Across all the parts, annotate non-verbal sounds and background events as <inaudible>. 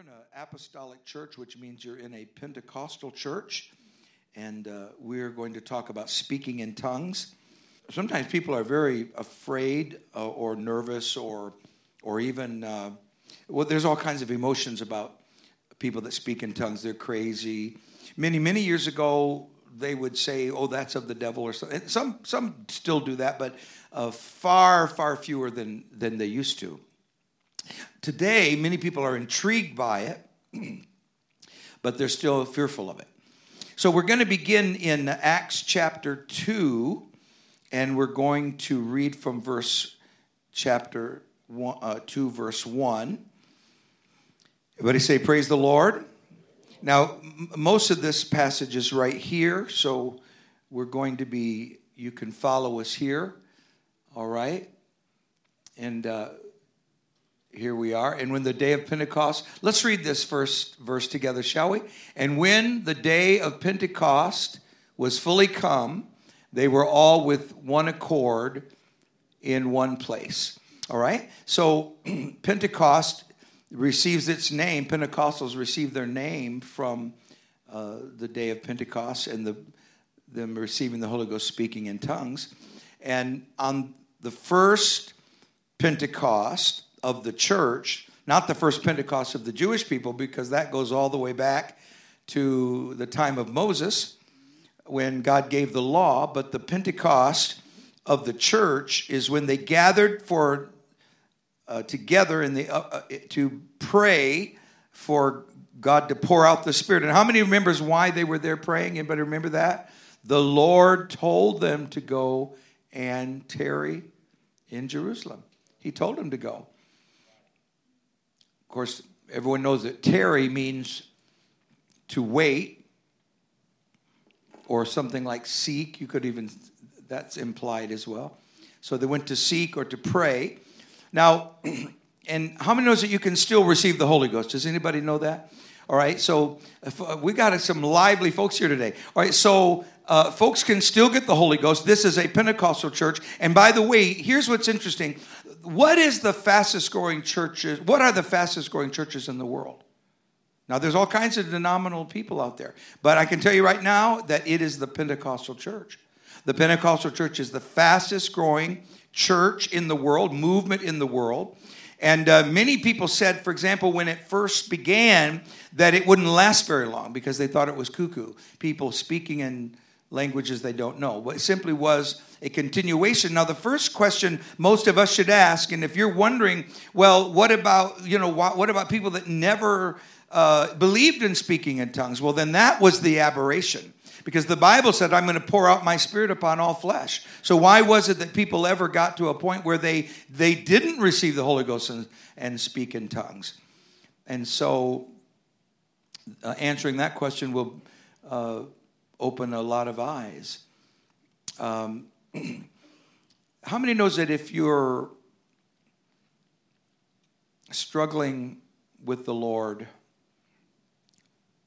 in an apostolic church, which means you're in a Pentecostal church, and uh, we're going to talk about speaking in tongues. Sometimes people are very afraid uh, or nervous or, or even, uh, well, there's all kinds of emotions about people that speak in tongues. They're crazy. Many, many years ago, they would say, "Oh, that's of the devil," or something. Some, some still do that, but uh, far, far fewer than than they used to. Today, many people are intrigued by it, <clears throat> but they're still fearful of it. So we're going to begin in Acts chapter 2, and we're going to read from verse chapter one, uh, 2, verse 1. Everybody say, Praise the Lord. Now, m- most of this passage is right here, so we're going to be, you can follow us here, all right? And uh, here we are. And when the day of Pentecost, let's read this first verse together, shall we? And when the day of Pentecost was fully come, they were all with one accord in one place. All right? So <clears throat> Pentecost receives its name, Pentecostals receive their name from uh, the day of Pentecost and the, them receiving the Holy Ghost speaking in tongues. And on the first Pentecost, of the church, not the first Pentecost of the Jewish people, because that goes all the way back to the time of Moses when God gave the law, but the Pentecost of the church is when they gathered for uh, together in the uh, uh, to pray for God to pour out the Spirit. And how many remembers why they were there praying? Anybody remember that? The Lord told them to go and tarry in Jerusalem. He told them to go. Of course, everyone knows that tarry means to wait, or something like seek. You could even, that's implied as well. So they went to seek or to pray. Now, <clears throat> and how many knows that you can still receive the Holy Ghost? Does anybody know that? All right, so uh, we got some lively folks here today. All right, so uh, folks can still get the Holy Ghost. This is a Pentecostal church. And by the way, here's what's interesting what is the fastest growing churches? What are the fastest growing churches in the world? Now, there's all kinds of denominational people out there, but I can tell you right now that it is the Pentecostal church. The Pentecostal church is the fastest growing church in the world, movement in the world. And uh, many people said, for example, when it first began, that it wouldn't last very long because they thought it was cuckoo. People speaking in languages they don't know. It simply was a continuation. Now, the first question most of us should ask, and if you're wondering, well, what about you know what, what about people that never uh, believed in speaking in tongues? Well, then that was the aberration. Because the Bible said, I'm going to pour out my spirit upon all flesh. So, why was it that people ever got to a point where they, they didn't receive the Holy Ghost and, and speak in tongues? And so, uh, answering that question will uh, open a lot of eyes. Um, <clears throat> how many knows that if you're struggling with the Lord,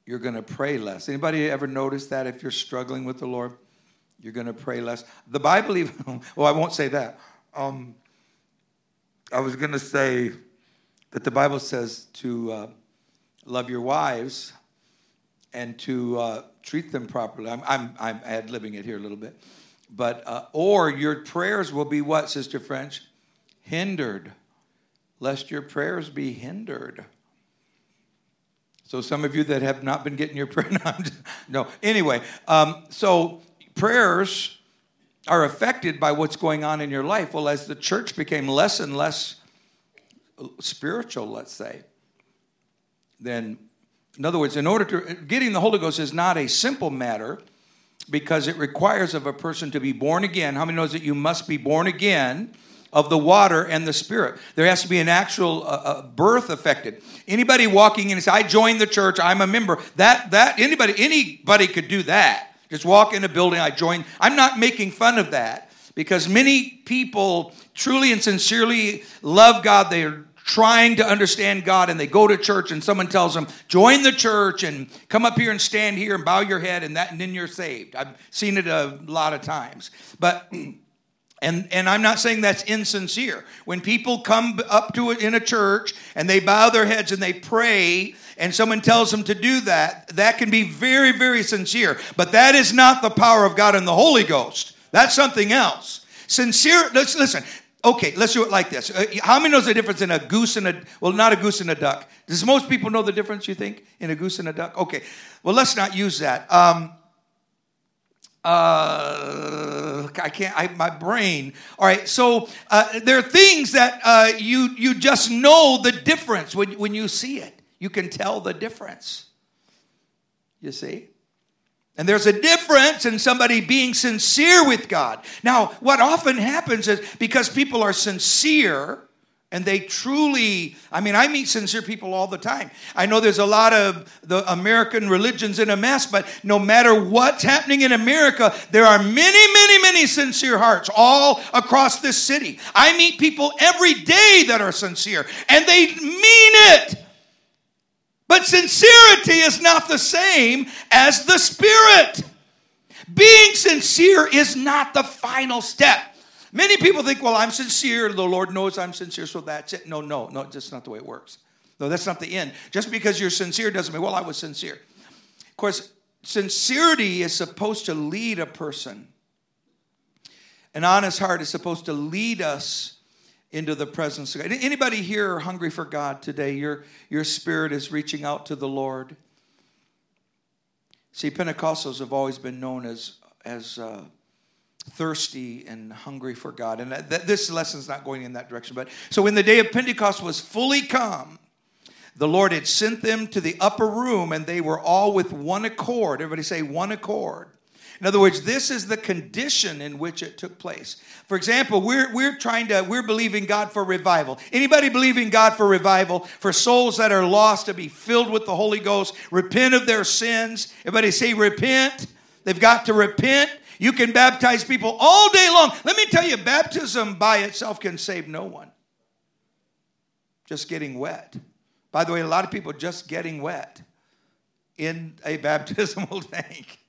you're going to pray less? Anybody ever notice that if you're struggling with the Lord, you're going to pray less? The Bible <laughs> even, well, I won't say that. Um, I was going to say that the Bible says to uh, love your wives and to uh, treat them properly. I'm, I'm, I'm ad libbing it here a little bit. But, uh, or your prayers will be what, Sister French? Hindered, lest your prayers be hindered. So, some of you that have not been getting your <laughs> prayer, no, no. anyway, um, so prayers are affected by what's going on in your life. Well, as the church became less and less spiritual, let's say, then in other words, in order to getting the Holy Ghost is not a simple matter because it requires of a person to be born again. How many knows that you must be born again of the water and the spirit? There has to be an actual uh, uh, birth affected. Anybody walking in and say, "I joined the church. I'm a member." That that anybody anybody could do that. Just walk in a building. I joined. I'm not making fun of that because many people truly and sincerely love God. They are trying to understand God and they go to church and someone tells them, join the church and come up here and stand here and bow your head and that and then you're saved. I've seen it a lot of times. But <clears throat> And, and I'm not saying that's insincere. When people come up to it in a church and they bow their heads and they pray, and someone tells them to do that, that can be very, very sincere. But that is not the power of God and the Holy Ghost. That's something else. Sincere, listen. Okay, let's do it like this. Uh, how many knows the difference in a goose and a, well, not a goose and a duck? Does most people know the difference, you think, in a goose and a duck? Okay, well, let's not use that. Um, uh, I can't. I, my brain. All right. So uh, there are things that uh, you you just know the difference when when you see it. You can tell the difference. You see. And there's a difference in somebody being sincere with God. Now, what often happens is because people are sincere, and they truly i mean i meet sincere people all the time. I know there's a lot of the american religions in a mess but no matter what's happening in america there are many many many sincere hearts all across this city. I meet people every day that are sincere and they mean it but sincerity is not the same as the spirit being sincere is not the final step Many people think, well, I'm sincere. The Lord knows I'm sincere, so that's it. No, no, no, that's not the way it works. No, that's not the end. Just because you're sincere doesn't mean, well, I was sincere. Of course, sincerity is supposed to lead a person. An honest heart is supposed to lead us into the presence of God. Anybody here hungry for God today? Your, your spirit is reaching out to the Lord. See, Pentecostals have always been known as, as uh, thirsty and hungry for God. And that, this lesson's not going in that direction. But so when the day of Pentecost was fully come, the Lord had sent them to the upper room, and they were all with one accord. Everybody say one accord. In other words, this is the condition in which it took place. For example, we're, we're trying to, we're believing God for revival. Anybody believing God for revival? For souls that are lost to be filled with the Holy Ghost, repent of their sins. Everybody say repent. They've got to repent you can baptize people all day long. Let me tell you, baptism by itself can save no one. Just getting wet. By the way, a lot of people just getting wet in a <laughs> baptismal tank.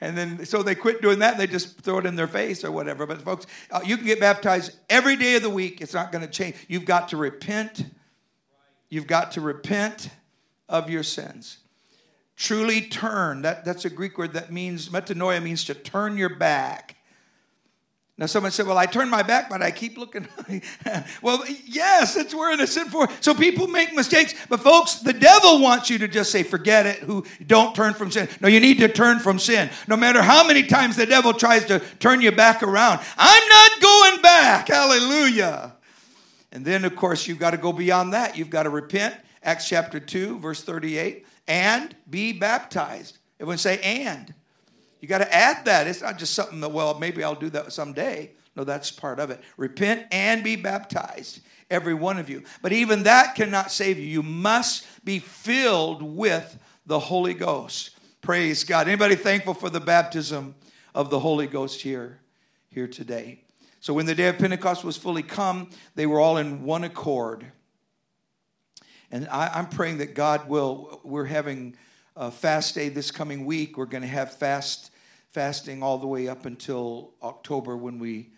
And then, so they quit doing that. and They just throw it in their face or whatever. But, folks, uh, you can get baptized every day of the week. It's not going to change. You've got to repent. You've got to repent of your sins truly turn. That, that's a Greek word that means, metanoia means to turn your back. Now, someone said, Well, I turn my back, but I keep looking. <laughs> well, yes, it's where in a sin for. So people make mistakes. But, folks, the devil wants you to just say, Forget it, who don't turn from sin. No, you need to turn from sin. No matter how many times the devil tries to turn you back around, I'm not going back. Hallelujah. And then, of course, you've got to go beyond that. You've got to repent. Acts chapter 2, verse 38 and be baptized. Everyone say, and. You got to add that. It's not just something that, well, maybe I'll do that someday. No, that's part of it. Repent and be baptized, every one of you. But even that cannot save you. You must be filled with the Holy Ghost. Praise God. Anybody thankful for the baptism of the Holy Ghost here, here today? So when the day of Pentecost was fully come, they were all in one accord. And I, am praying that God will, we're having a fast day this coming week. We're going to have fast fasting all the way up until October when we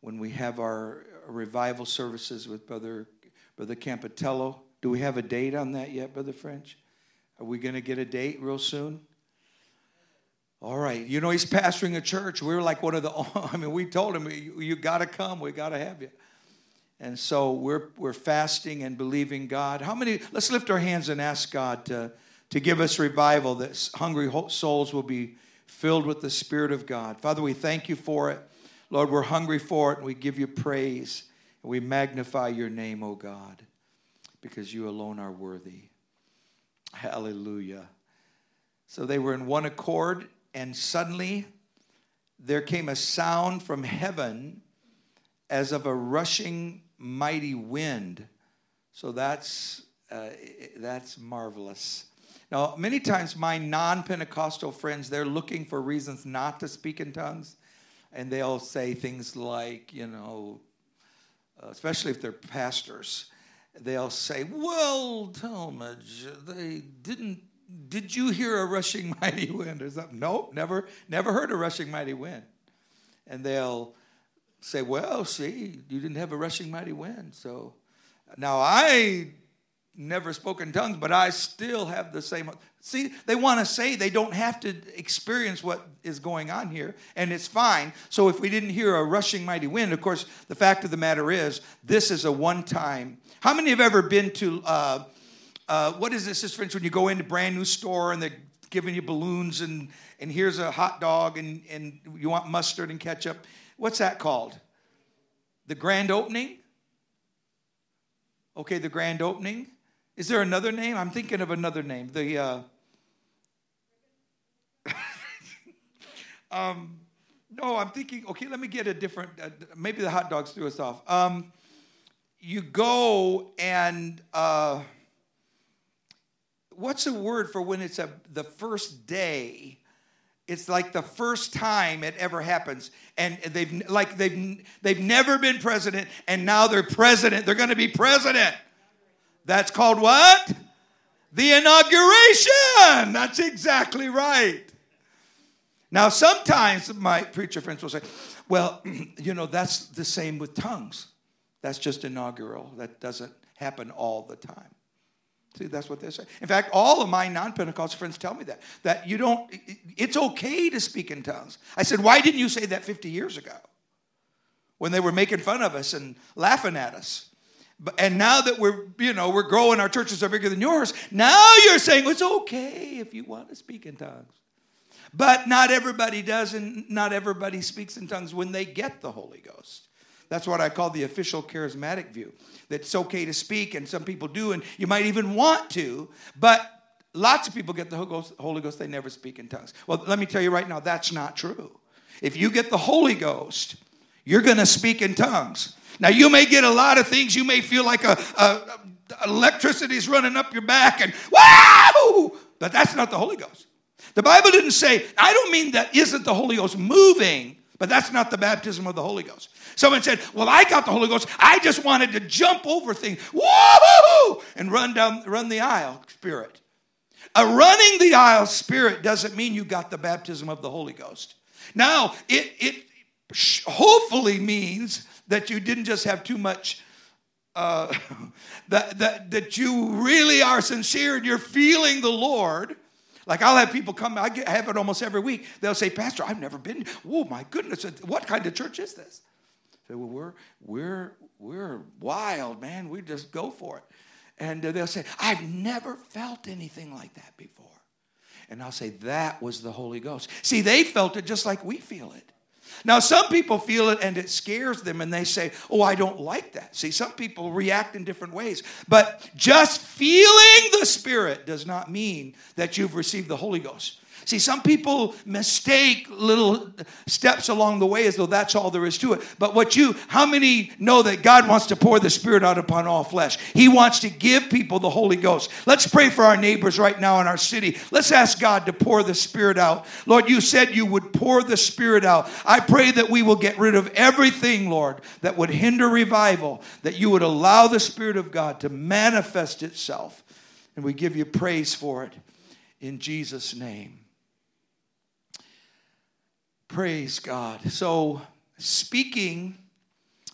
when we have our revival services with Brother Brother Campitello. Do we have a date on that yet, Brother French? Are we going to get a date real soon? All right. You know, he's pastoring a church. We are like one of the, <laughs> I mean, we told him, you, you got to come. We got to have you. And so we're, we're fasting and believing God. How many, let's lift our hands and ask God to, to give us revival, that hungry souls will be filled with the Spirit of God. Father, we thank you for it. Lord, we're hungry for it, and we give you praise. And we magnify your name, O God, because you alone are worthy. Hallelujah. So they were in one accord, and suddenly there came a sound from heaven as of a rushing mighty wind. So that's, uh, that's marvelous. Now, many times my non Pentecostal friends, they're looking for reasons not to speak in tongues. And they'll say things like, you know, uh, especially if they're pastors, they'll say, Well, Talmage, they didn't. Did you hear a rushing <laughs> mighty wind or something? Nope, never, never heard a rushing mighty wind. And they'll say, well, see, you didn't have a rushing mighty wind. So now I never spoke in tongues, but I still have the same. See, they want to say they don't have to experience what is going on here, and it's fine. So if we didn't hear a rushing mighty wind, of course, the fact of the matter is, this is a one time. How many have ever been to, uh, uh, what is this, instance, when you go into a brand new store and they're giving you balloons and, and here's a hot dog and, and you want mustard and ketchup? What's that called? The grand opening? Okay, the grand opening. Is there another name? I'm thinking of another name. The uh... <laughs> um, no, I'm thinking. Okay, let me get a different. Uh, maybe the hot dogs threw us off. Um, you go and uh, what's a word for when it's a the first day? It's like the first time it ever happens, and they've like they've they've never been president, and now they're president. They're going to be president. That's called what? The inauguration. That's exactly right. Now, sometimes my preacher friends will say, well, <clears throat> you know, that's the same with tongues. That's just inaugural. That doesn't happen all the time. See, that's what they say. In fact, all of my non Pentecostal friends tell me that. That you don't, it's okay to speak in tongues. I said, why didn't you say that 50 years ago? When they were making fun of us and laughing at us. And now that we're, you know, we're growing, our churches are bigger than yours. Now you're saying it's okay if you want to speak in tongues. But not everybody does, and not everybody speaks in tongues when they get the Holy Ghost. That's what I call the official charismatic view. That it's okay to speak, and some people do, and you might even want to, but lots of people get the Holy Ghost, they never speak in tongues. Well, let me tell you right now, that's not true. If you get the Holy Ghost, you're going to speak in tongues. Now, you may get a lot of things. You may feel like a, a, a electricity's running up your back and wow! But that's not the Holy Ghost. The Bible didn't say, I don't mean that isn't the Holy Ghost moving, but that's not the baptism of the Holy Ghost. Someone said, Well, I got the Holy Ghost. I just wanted to jump over things, whoa, and run down, run the aisle spirit. A running the aisle spirit doesn't mean you got the baptism of the Holy Ghost. Now, it, it hopefully means that you didn't just have too much uh, <laughs> that, that, that you really are sincere and you're feeling the Lord. Like I'll have people come, I get, have it almost every week. They'll say, Pastor, I've never been. Oh my goodness, what kind of church is this? I say, well, we're we're we're wild, man. We just go for it. And uh, they'll say, I've never felt anything like that before. And I'll say, that was the Holy Ghost. See, they felt it just like we feel it. Now, some people feel it and it scares them and they say, Oh, I don't like that. See, some people react in different ways. But just feeling the Spirit does not mean that you've received the Holy Ghost. See, some people mistake little steps along the way as though that's all there is to it. But what you, how many know that God wants to pour the Spirit out upon all flesh? He wants to give people the Holy Ghost. Let's pray for our neighbors right now in our city. Let's ask God to pour the Spirit out. Lord, you said you would pour the Spirit out. I pray that we will get rid of everything, Lord, that would hinder revival, that you would allow the Spirit of God to manifest itself. And we give you praise for it in Jesus' name. Praise God. So, speaking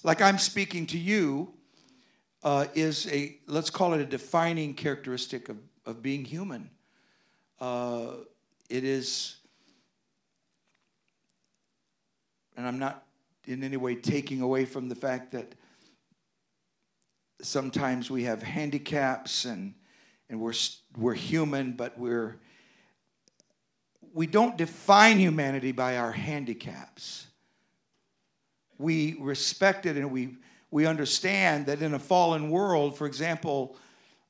like I'm speaking to you uh, is a, let's call it a defining characteristic of, of being human. Uh, it is, and I'm not in any way taking away from the fact that sometimes we have handicaps and, and we're, we're human, but we're we don't define humanity by our handicaps. We respect it and we, we understand that in a fallen world, for example,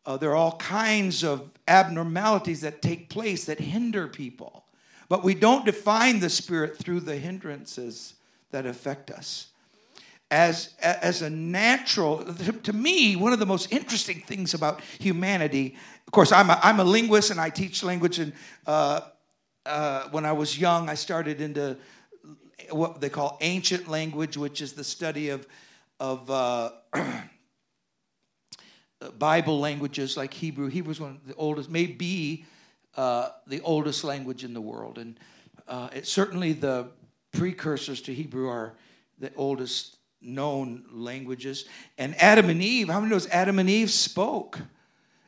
uh, there are all kinds of abnormalities that take place that hinder people. But we don't define the Spirit through the hindrances that affect us. As, as a natural, to me, one of the most interesting things about humanity, of course, I'm a, I'm a linguist and I teach language, and uh, uh, when I was young, I started into what they call ancient language, which is the study of, of uh, <clears throat> Bible languages like Hebrew. Hebrew is one of the oldest, may be uh, the oldest language in the world. And uh, it's certainly the precursors to Hebrew are the oldest known languages. And Adam and Eve, how many knows Adam and Eve spoke?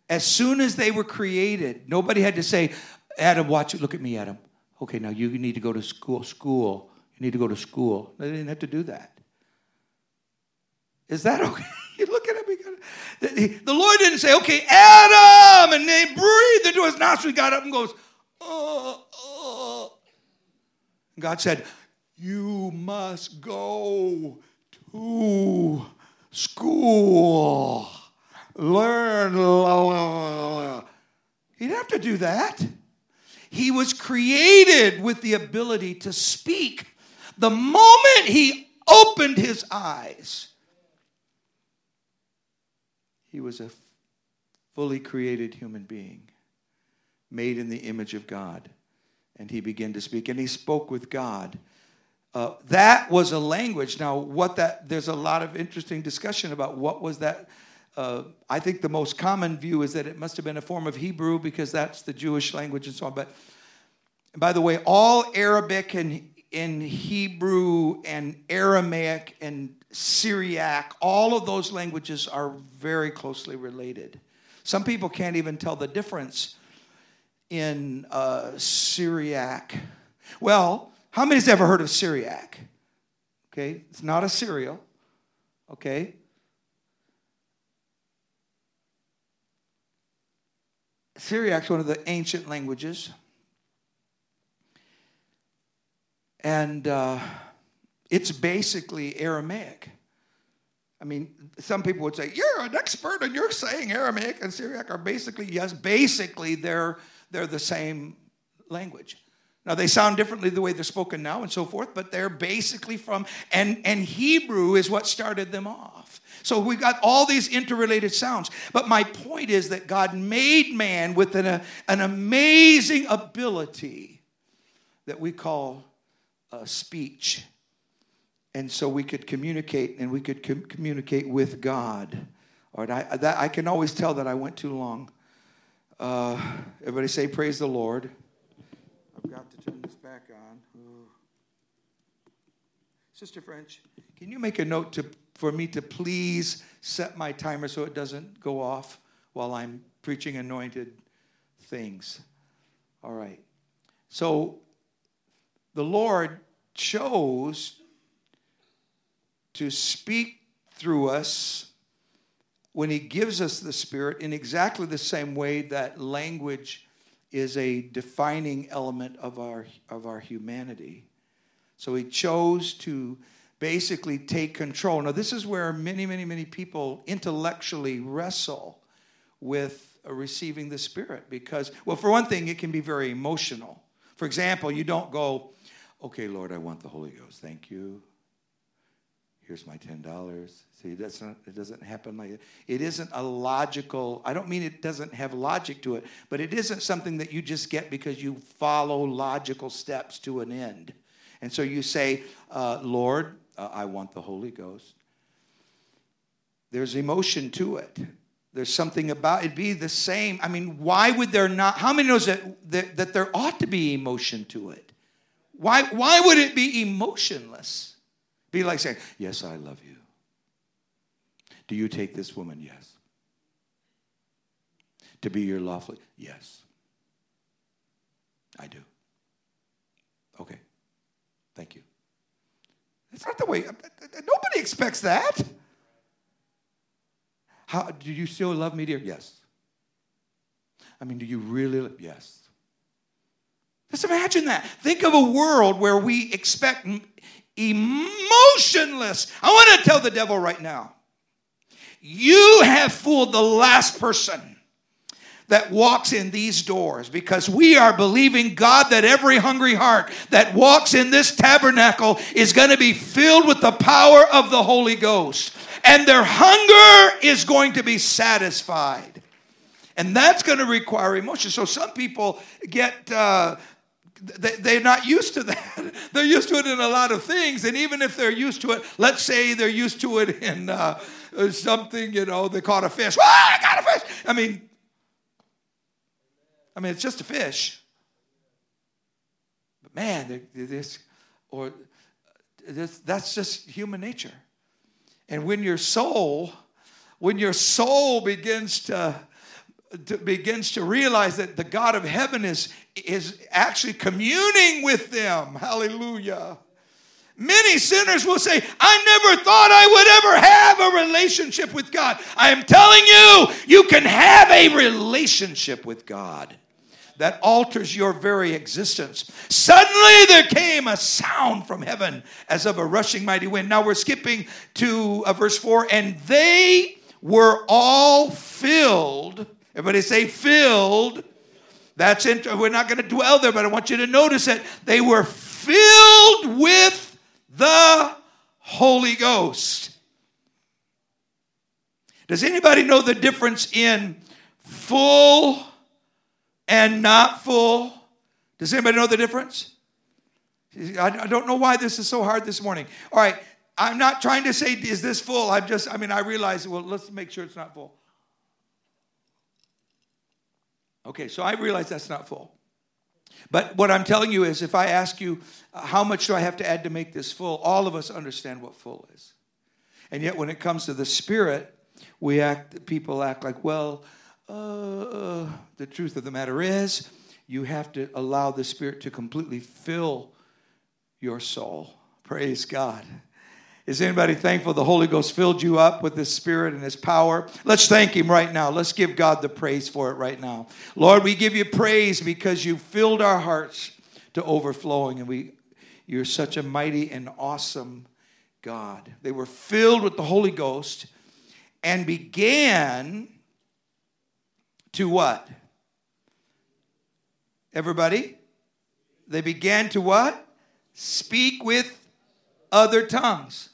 As soon as they were created, nobody had to say, Adam, watch it, look at me, Adam. Okay, now you need to go to school. School. You need to go to school. They didn't have to do that. Is that <laughs> okay? you look at him. The Lord didn't say, okay, Adam, and they breathed into his nostrils. He got up and goes, oh, oh. God said, you must go to school. Learn. He didn't have to do that. He was created with the ability to speak. The moment he opened his eyes, he was a fully created human being, made in the image of God. And he began to speak, and he spoke with God. Uh, that was a language. Now, what that, there's a lot of interesting discussion about what was that. Uh, I think the most common view is that it must have been a form of Hebrew because that's the Jewish language and so on. But by the way, all Arabic and in Hebrew and Aramaic and Syriac, all of those languages are very closely related. Some people can't even tell the difference in uh, Syriac. Well, how many's ever heard of Syriac? Okay, it's not a cereal. Okay. Syriac's one of the ancient languages. And uh, it's basically Aramaic. I mean, some people would say, You're an expert and you're saying Aramaic and Syriac are basically, yes, basically they're, they're the same language. Now, they sound differently the way they're spoken now and so forth, but they're basically from, and, and Hebrew is what started them off. So we've got all these interrelated sounds. But my point is that God made man with an, an amazing ability that we call uh, speech. And so we could communicate and we could com- communicate with God. All right, I, that, I can always tell that I went too long. Uh, everybody say, Praise the Lord. I've got to turn this back on. Ooh. Sister French, can you make a note to, for me to please set my timer so it doesn't go off while I'm preaching anointed things? All right. So the Lord chose to speak through us when He gives us the Spirit in exactly the same way that language is a defining element of our, of our humanity. So He chose to basically take control. Now, this is where many, many, many people intellectually wrestle with receiving the Spirit because, well, for one thing, it can be very emotional. For example, you don't go, okay, Lord, I want the Holy Ghost. Thank you. Here's my $10. See, that's not, it doesn't happen like that. It isn't a logical, I don't mean it doesn't have logic to it, but it isn't something that you just get because you follow logical steps to an end. And so you say, uh, Lord, uh, I want the Holy Ghost. There's emotion to it. There's something about it be the same. I mean, why would there not? How many knows that, that, that there ought to be emotion to it? Why, why would it be emotionless? Be like saying, Yes, I love you. Do you take this woman? Yes. To be your lawful? Yes. I do. Okay. Thank you. That's not the way. Uh, uh, uh, nobody expects that. How do you still love me, dear? Yes. I mean, do you really? Yes. Just imagine that. Think of a world where we expect emotionless. I want to tell the devil right now you have fooled the last person that walks in these doors because we are believing God that every hungry heart that walks in this tabernacle is going to be filled with the power of the Holy Ghost. And their hunger is going to be satisfied. And that's going to require emotion. So some people get uh, they, are not used to that. <laughs> they're used to it in a lot of things. And even if they're used to it, let's say they're used to it in uh, something, you know, they caught a fish. Oh, I got a fish. I mean, I mean, it's just a fish. But man, this, or this, that's just human nature. And when your soul, when your soul begins to, to, begins to realize that the God of heaven is, is actually communing with them, hallelujah. Many sinners will say, I never thought I would ever have a relationship with God. I am telling you, you can have a relationship with God that alters your very existence. Suddenly there came a sound from heaven as of a rushing mighty wind. Now we're skipping to uh, verse 4 and they were all filled. Everybody say filled. That's it. We're not going to dwell there, but I want you to notice it. They were filled with the Holy Ghost. Does anybody know the difference in full and not full. Does anybody know the difference? I don't know why this is so hard this morning. All right, I'm not trying to say, is this full? I'm just, I mean, I realize, well, let's make sure it's not full. Okay, so I realize that's not full. But what I'm telling you is if I ask you, uh, how much do I have to add to make this full? All of us understand what full is. And yet, when it comes to the Spirit, we act, people act like, well, uh, the truth of the matter is, you have to allow the Spirit to completely fill your soul. Praise God. Is anybody thankful the Holy Ghost filled you up with His Spirit and His power? Let's thank Him right now. Let's give God the praise for it right now. Lord, we give you praise because you filled our hearts to overflowing, and we, you're such a mighty and awesome God. They were filled with the Holy Ghost and began to what? Everybody? They began to what? Speak with other tongues.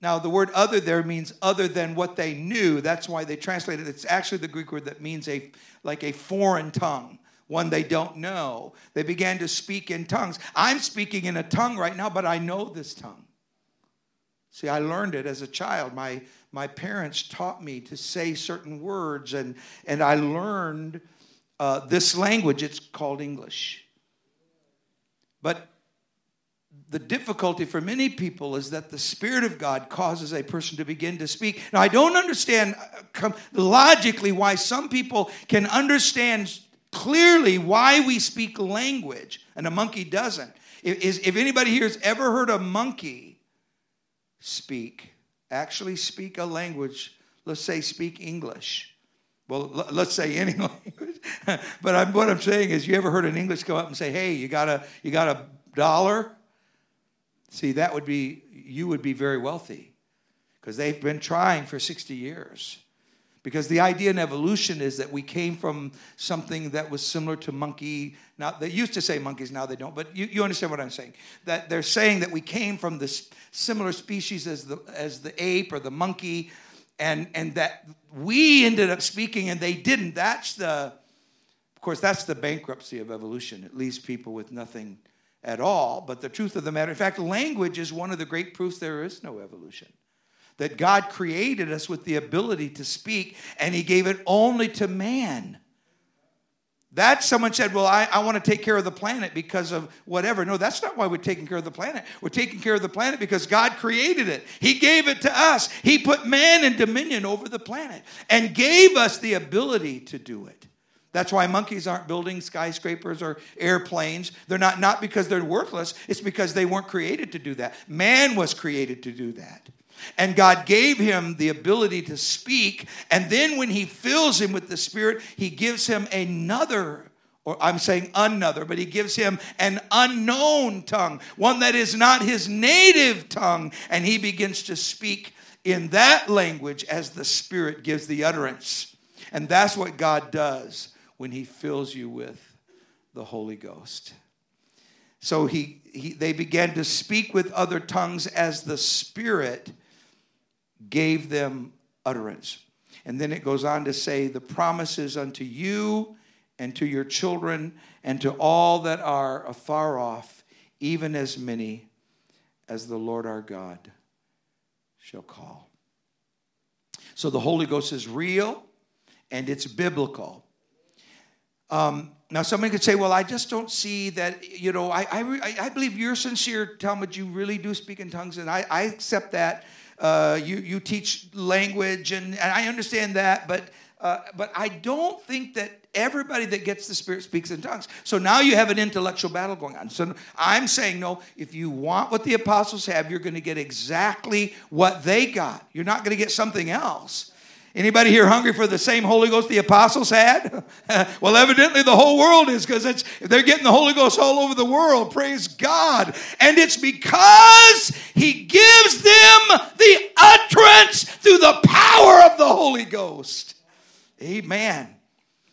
Now, the word other there means other than what they knew. That's why they translated it. It's actually the Greek word that means a like a foreign tongue, one they don't know. They began to speak in tongues. I'm speaking in a tongue right now, but I know this tongue. See, I learned it as a child. My my parents taught me to say certain words, and, and I learned uh, this language. It's called English. But the difficulty for many people is that the Spirit of God causes a person to begin to speak. Now, I don't understand uh, logically why some people can understand clearly why we speak language and a monkey doesn't. If, if anybody here has ever heard a monkey speak, actually speak a language, let's say speak English. Well, let's say any <laughs> language. but I'm, what I'm saying is, you ever heard an English come up and say, "Hey, you got a you got a dollar?" See, that would be you would be very wealthy because they've been trying for 60 years. Because the idea in evolution is that we came from something that was similar to monkey. Now, they used to say monkeys, now they don't, but you, you understand what I'm saying. That they're saying that we came from this similar species as the, as the ape or the monkey, and, and that we ended up speaking and they didn't. That's the, of course, that's the bankruptcy of evolution. It leaves people with nothing at all. But the truth of the matter, in fact, language is one of the great proofs there is no evolution that God created us with the ability to speak, and He gave it only to man. That someone said, Well, I, I want to take care of the planet because of whatever. No, that's not why we're taking care of the planet. We're taking care of the planet because God created it. He gave it to us. He put man in dominion over the planet and gave us the ability to do it. That's why monkeys aren't building skyscrapers or airplanes. They're not, not because they're worthless, it's because they weren't created to do that. Man was created to do that. And God gave him the ability to speak. And then when he fills him with the Spirit, he gives him another, or I'm saying another, but he gives him an unknown tongue, one that is not his native tongue. And he begins to speak in that language as the Spirit gives the utterance. And that's what God does when he fills you with the Holy Ghost. So he, he, they began to speak with other tongues as the Spirit gave them utterance. And then it goes on to say, The promises unto you and to your children and to all that are afar off, even as many as the Lord our God shall call. So the Holy Ghost is real and it's biblical. Um, now, somebody could say, well, I just don't see that, you know, I, I, I believe you're sincere, Talmage, you really do speak in tongues, and I, I accept that. Uh, you, you teach language, and, and I understand that, but, uh, but I don't think that everybody that gets the Spirit speaks in tongues. So now you have an intellectual battle going on. So I'm saying, no, if you want what the apostles have, you're going to get exactly what they got. You're not going to get something else. Anybody here hungry for the same Holy Ghost the apostles had? <laughs> well, evidently the whole world is because they're getting the Holy Ghost all over the world. Praise God. And it's because he gives them the utterance through the power of the Holy Ghost. Amen.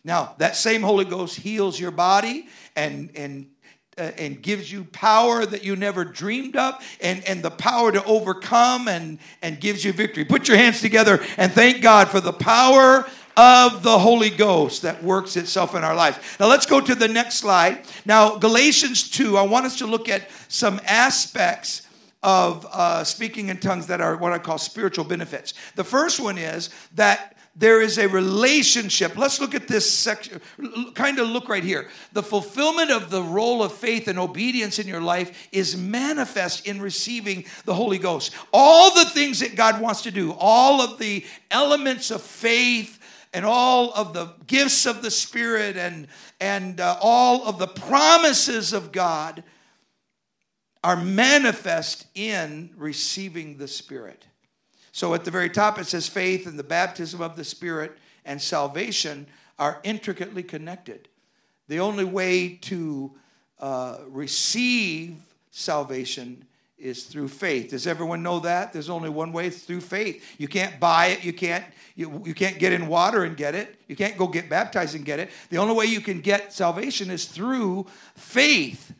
Now, that same Holy Ghost heals your body and and and gives you power that you never dreamed of and, and the power to overcome and, and gives you victory. Put your hands together and thank God for the power of the Holy Ghost that works itself in our lives. Now let's go to the next slide. Now, Galatians 2, I want us to look at some aspects of uh, speaking in tongues that are what I call spiritual benefits. The first one is that there is a relationship. Let's look at this section, kind of look right here. The fulfillment of the role of faith and obedience in your life is manifest in receiving the Holy Ghost. All the things that God wants to do, all of the elements of faith, and all of the gifts of the Spirit and, and uh, all of the promises of God are manifest in receiving the Spirit. So at the very top, it says faith and the baptism of the Spirit and salvation are intricately connected. The only way to uh, receive salvation is through faith. Does everyone know that? There's only one way, it's through faith. You can't buy it, you can't you, you can't get in water and get it. You can't go get baptized and get it. The only way you can get salvation is through faith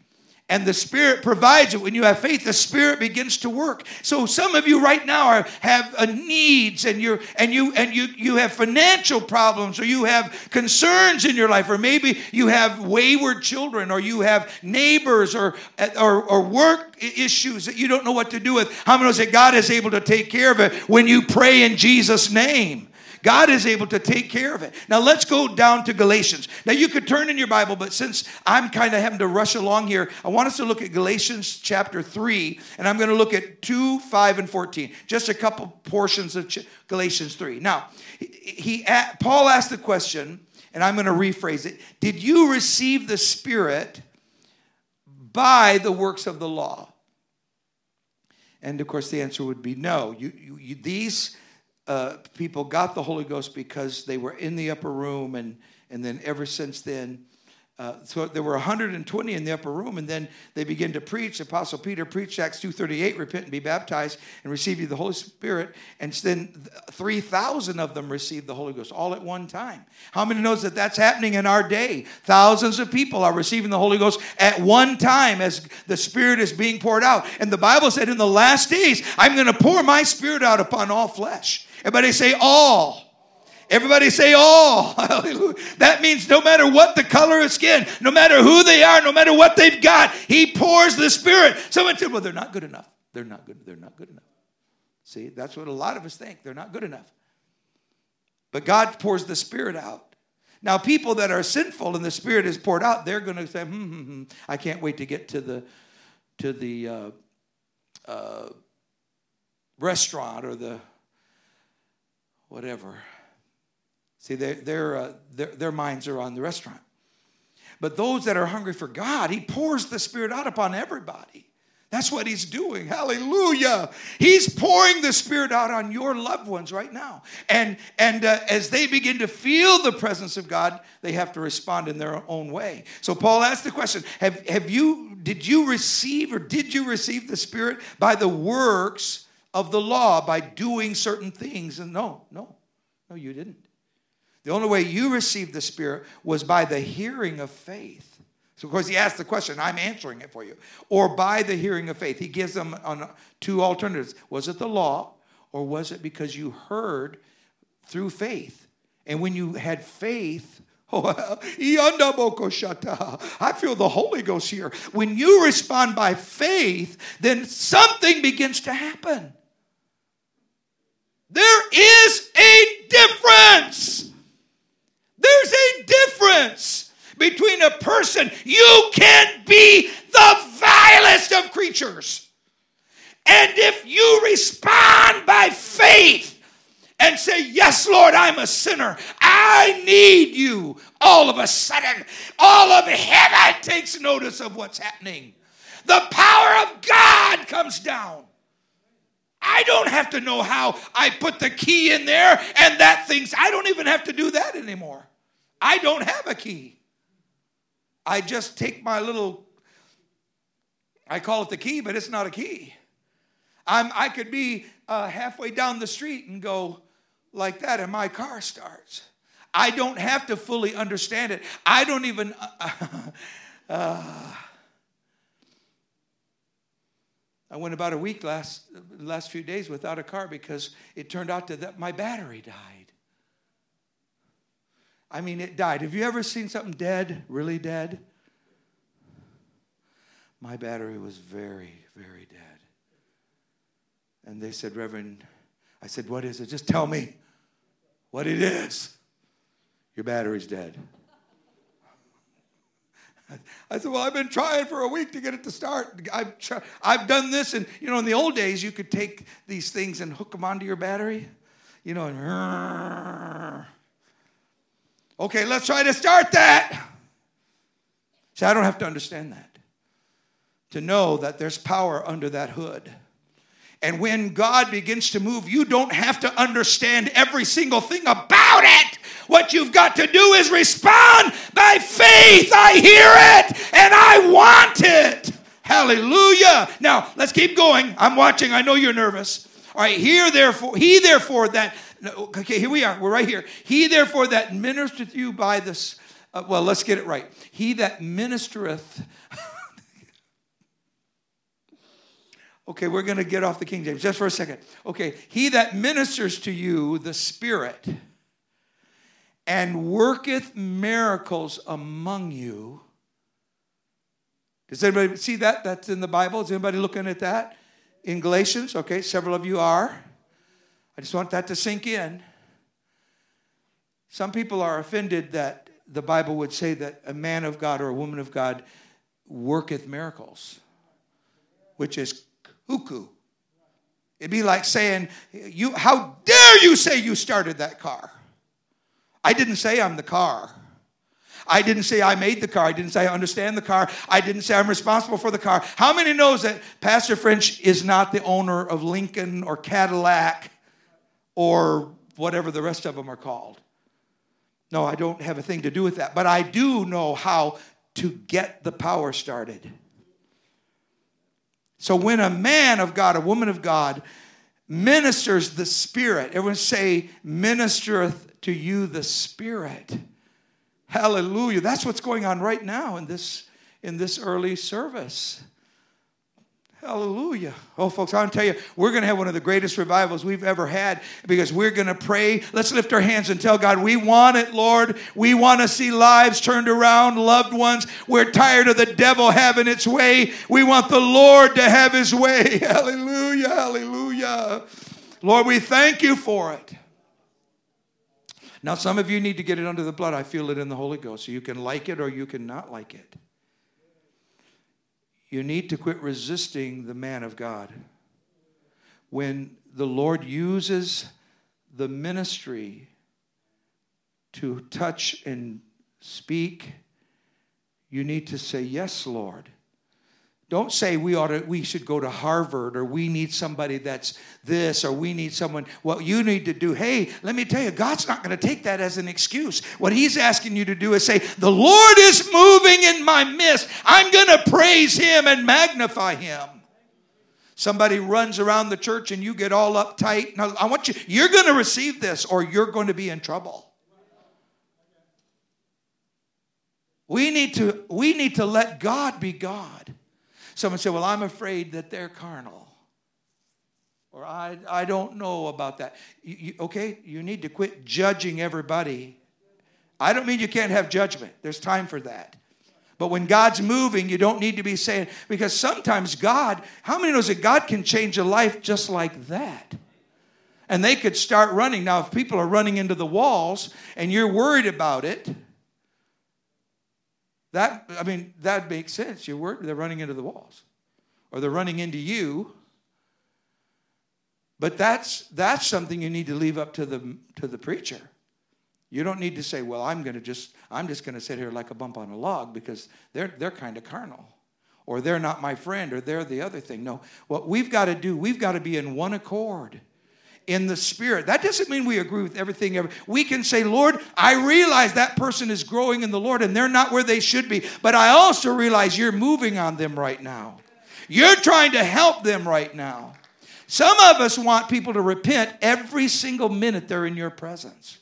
and the Spirit provides it. When you have faith, the Spirit begins to work. So some of you right now are, have a needs, and you're and you and you you have financial problems, or you have concerns in your life, or maybe you have wayward children, or you have neighbors, or uh, or, or work issues that you don't know what to do with. How many knows that God is able to take care of it when you pray in Jesus' name? God is able to take care of it. Now let's go down to Galatians. Now you could turn in your Bible, but since I'm kind of having to rush along here, I want us to look at Galatians chapter 3, and I'm going to look at 2, 5, and 14. Just a couple portions of Galatians 3. Now, he, Paul asked the question, and I'm going to rephrase it. Did you receive the Spirit by the works of the law? And of course, the answer would be no. You, you, you, these uh, people got the Holy Ghost because they were in the upper room, and, and then ever since then, uh, so there were 120 in the upper room, and then they began to preach. Apostle Peter preached Acts 2.38, repent and be baptized and receive you the Holy Spirit. And then 3,000 of them received the Holy Ghost all at one time. How many knows that that's happening in our day? Thousands of people are receiving the Holy Ghost at one time as the Spirit is being poured out. And the Bible said in the last days, I'm going to pour my Spirit out upon all flesh. Everybody say all. Everybody say all. <laughs> Hallelujah. That means no matter what the color of skin, no matter who they are, no matter what they've got, he pours the Spirit. Someone said, well, they're not good enough. They're not good. They're not good enough. See, that's what a lot of us think. They're not good enough. But God pours the Spirit out. Now, people that are sinful and the Spirit is poured out, they're going to say, hmm, hmm, hmm, I can't wait to get to the to the uh, uh, restaurant or the whatever. See, their, their, uh, their, their minds are on the restaurant. But those that are hungry for God, He pours the Spirit out upon everybody. That's what He's doing. Hallelujah. He's pouring the Spirit out on your loved ones right now. And, and uh, as they begin to feel the presence of God, they have to respond in their own way. So Paul asked the question have, have you, did you receive or did you receive the Spirit by the works of the law by doing certain things. And no, no, no, you didn't. The only way you received the Spirit was by the hearing of faith. So, of course, he asked the question, I'm answering it for you. Or by the hearing of faith. He gives them two alternatives. Was it the law, or was it because you heard through faith? And when you had faith, <laughs> Oh, <laughs> I feel the Holy Ghost here. When you respond by faith, then something begins to happen. There is a difference. There's a difference between a person. You can be the vilest of creatures. And if you respond by faith and say, Yes, Lord, I'm a sinner, I need you, all of a sudden, all of heaven takes notice of what's happening. The power of God comes down. I don't have to know how I put the key in there and that thing's, I don't even have to do that anymore. I don't have a key. I just take my little, I call it the key, but it's not a key. I'm, I could be uh, halfway down the street and go like that, and my car starts. I don't have to fully understand it. I don't even. <laughs> Uh, uh, I went about a week last last few days without a car because it turned out that my battery died. I mean, it died. Have you ever seen something dead, really dead? My battery was very, very dead. And they said, Reverend, I said, What is it? Just tell me what it is. Your battery's dead. I said, Well, I've been trying for a week to get it to start. I've, I've done this. And, you know, in the old days, you could take these things and hook them onto your battery, you know, and. <laughs> Okay, let's try to start that. See, I don't have to understand that to know that there's power under that hood. And when God begins to move, you don't have to understand every single thing about it. What you've got to do is respond by faith. I hear it and I want it. Hallelujah. Now, let's keep going. I'm watching. I know you're nervous. All right, here therefore, he therefore that okay, here we are. We're right here. He therefore that ministereth you by this uh, well, let's get it right. He that ministereth Okay, we're going to get off the King James just for a second. Okay, he that ministers to you the Spirit and worketh miracles among you. Does anybody see that? That's in the Bible. Is anybody looking at that? In Galatians? Okay, several of you are. I just want that to sink in. Some people are offended that the Bible would say that a man of God or a woman of God worketh miracles, which is cuckoo. It'd be like saying, you, How dare you say you started that car? I didn't say I'm the car. I didn't say I made the car. I didn't say I understand the car. I didn't say I'm responsible for the car. How many knows that Pastor French is not the owner of Lincoln or Cadillac or whatever the rest of them are called? No, I don't have a thing to do with that. But I do know how to get the power started. So when a man of God, a woman of God, ministers the Spirit, everyone say, ministereth to you the Spirit. Hallelujah. That's what's going on right now in this in this early service. Hallelujah. Oh, folks, I want to tell you, we're going to have one of the greatest revivals we've ever had because we're going to pray. Let's lift our hands and tell God, we want it, Lord. We want to see lives turned around, loved ones. We're tired of the devil having its way. We want the Lord to have his way. <laughs> Hallelujah. Hallelujah. Lord, we thank you for it. Now, some of you need to get it under the blood. I feel it in the Holy Ghost. So you can like it or you can not like it. You need to quit resisting the man of God. When the Lord uses the ministry to touch and speak, you need to say, Yes, Lord. Don't say we ought to, we should go to Harvard or we need somebody that's this or we need someone. What you need to do, hey, let me tell you, God's not going to take that as an excuse. What He's asking you to do is say, The Lord is moving in my midst. I'm going to praise Him and magnify Him. Somebody runs around the church and you get all uptight. Now, I want you, you're going to receive this or you're going to be in trouble. We need to, we need to let God be God. Someone said, Well, I'm afraid that they're carnal. Or I, I don't know about that. You, you, okay, you need to quit judging everybody. I don't mean you can't have judgment, there's time for that. But when God's moving, you don't need to be saying, because sometimes God, how many knows that God can change a life just like that? And they could start running. Now, if people are running into the walls and you're worried about it, That I mean, that makes sense. Your word, they're running into the walls. Or they're running into you. But that's that's something you need to leave up to the to the preacher. You don't need to say, "Well, I'm going to just I'm just going to sit here like a bump on a log because they're they're kind of carnal." Or they're not my friend or they're the other thing. No. What we've got to do, we've got to be in one accord in the spirit. That doesn't mean we agree with everything. Ever. We can say, Lord, I realize that person is growing in the Lord and they're not where they should be, but I also realize you're moving on them right now. You're trying to help them right now. Some of us want people to repent every single minute they're in your presence.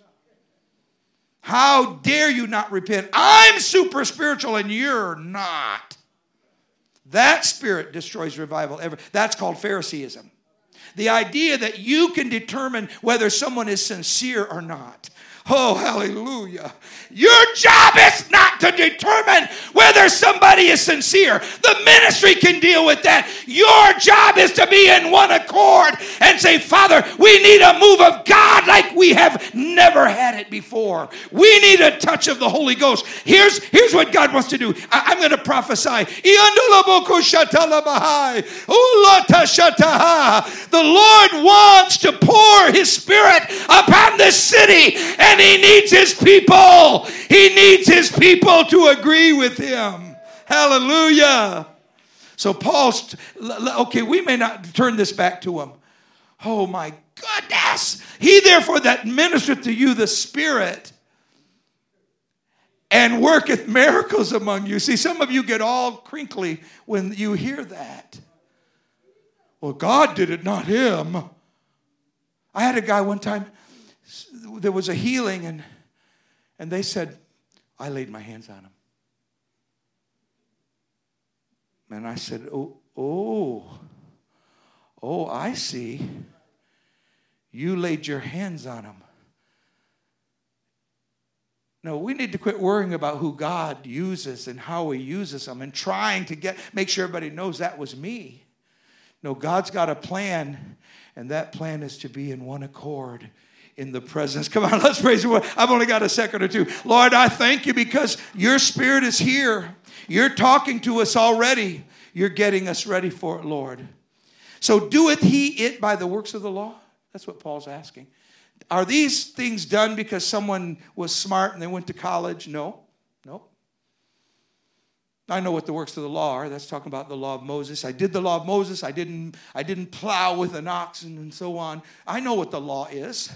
How dare you not repent? I'm super spiritual and you're not. That spirit destroys revival ever. That's called Phariseeism. The idea that you can determine whether someone is sincere or not. Oh, hallelujah. Your job is not to determine whether somebody is sincere. The ministry can deal with that. Your job is to be in one accord and say, Father, we need a move of God like we have never had it before. We need a touch of the Holy Ghost. Here's, here's what God wants to do. I, am going to prophesy. The Lord wants to pour His Spirit upon this city and and he needs his people. He needs his people to agree with him. Hallelujah. So Paul's, okay, we may not turn this back to him. Oh my goodness. He therefore that ministereth to you the Spirit and worketh miracles among you. See, some of you get all crinkly when you hear that. Well, God did it, not him. I had a guy one time, there was a healing, and, and they said, I laid my hands on him. And I said, Oh, oh, oh, I see. You laid your hands on him. No, we need to quit worrying about who God uses and how He uses them and trying to get make sure everybody knows that was me. No, God's got a plan, and that plan is to be in one accord in the presence. Come on, <laughs> let's praise the Lord. I've only got a second or two. Lord, I thank you because your spirit is here. You're talking to us already. You're getting us ready for it, Lord. So doeth he it by the works of the law? That's what Paul's asking. Are these things done because someone was smart and they went to college? No. No. I know what the works of the law are. That's talking about the law of Moses. I did the law of Moses. I didn't, I didn't plow with an oxen and so on. I know what the law is.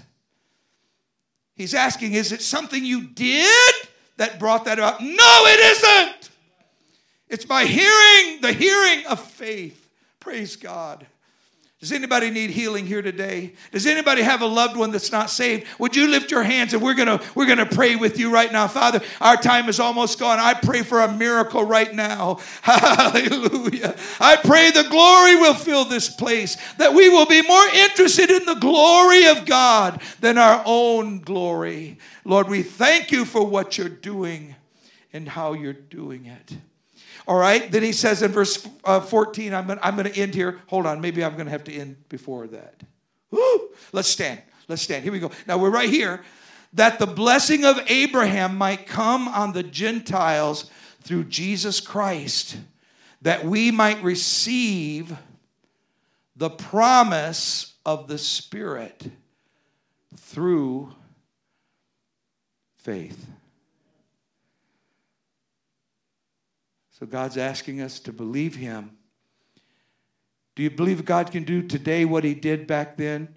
He's asking, is it something you did that brought that about? No, it isn't. It's by hearing, the hearing of faith. Praise God. Does anybody need healing here today? Does anybody have a loved one that's not saved? Would you lift your hands and we're going to we're going to pray with you right now. Father, our time is almost gone. I pray for a miracle right now. <laughs> Hallelujah. I pray the glory will fill this place, that we will be more interested in the glory of God than our own glory. Lord, we thank you for what you're doing and how you're doing it. All right. Then he says in verse uh, 14, I'm going I'm to end here. Hold on. Maybe I'm going to have to end before that. Woo! Let's stand. Let's stand. Here we go. Now we're right here. That the blessing of Abraham might come on the Gentiles through Jesus Christ, that we might receive the promise of the Spirit through faith. So God's asking us to believe Him. Do you believe God can do today what He did back then?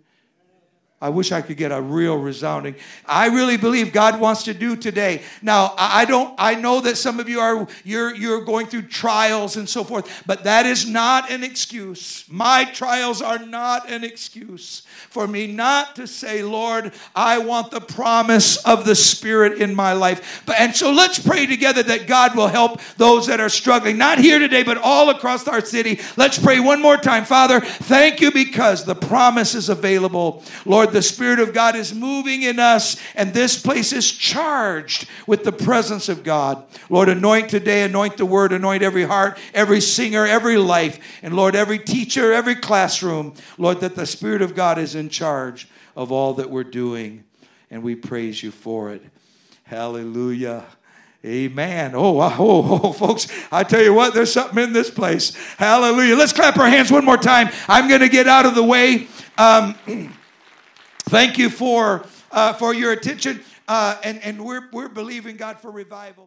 I wish I could get a real resounding. I really believe God wants to do today. Now, I don't I know that some of you are you're you're going through trials and so forth, but that is not an excuse. My trials are not an excuse for me not to say, "Lord, I want the promise of the Spirit in my life." But and so let's pray together that God will help those that are struggling, not here today, but all across our city. Let's pray one more time. Father, thank you because the promise is available. Lord, Lord, the Spirit of God is moving in us, and this place is charged with the presence of God. Lord, anoint today, anoint the word, anoint every heart, every singer, every life, and Lord, every teacher, every classroom. Lord, that the Spirit of God is in charge of all that we're doing, and we praise you for it. Hallelujah. Amen. Oh, oh, oh, folks, I tell you what, there's something in this place. Hallelujah. Let's clap our hands one more time. I'm going to get out of the way. Um, <clears throat> thank you for, uh, for your attention. Uh, and, and we're, we're believing God for revival.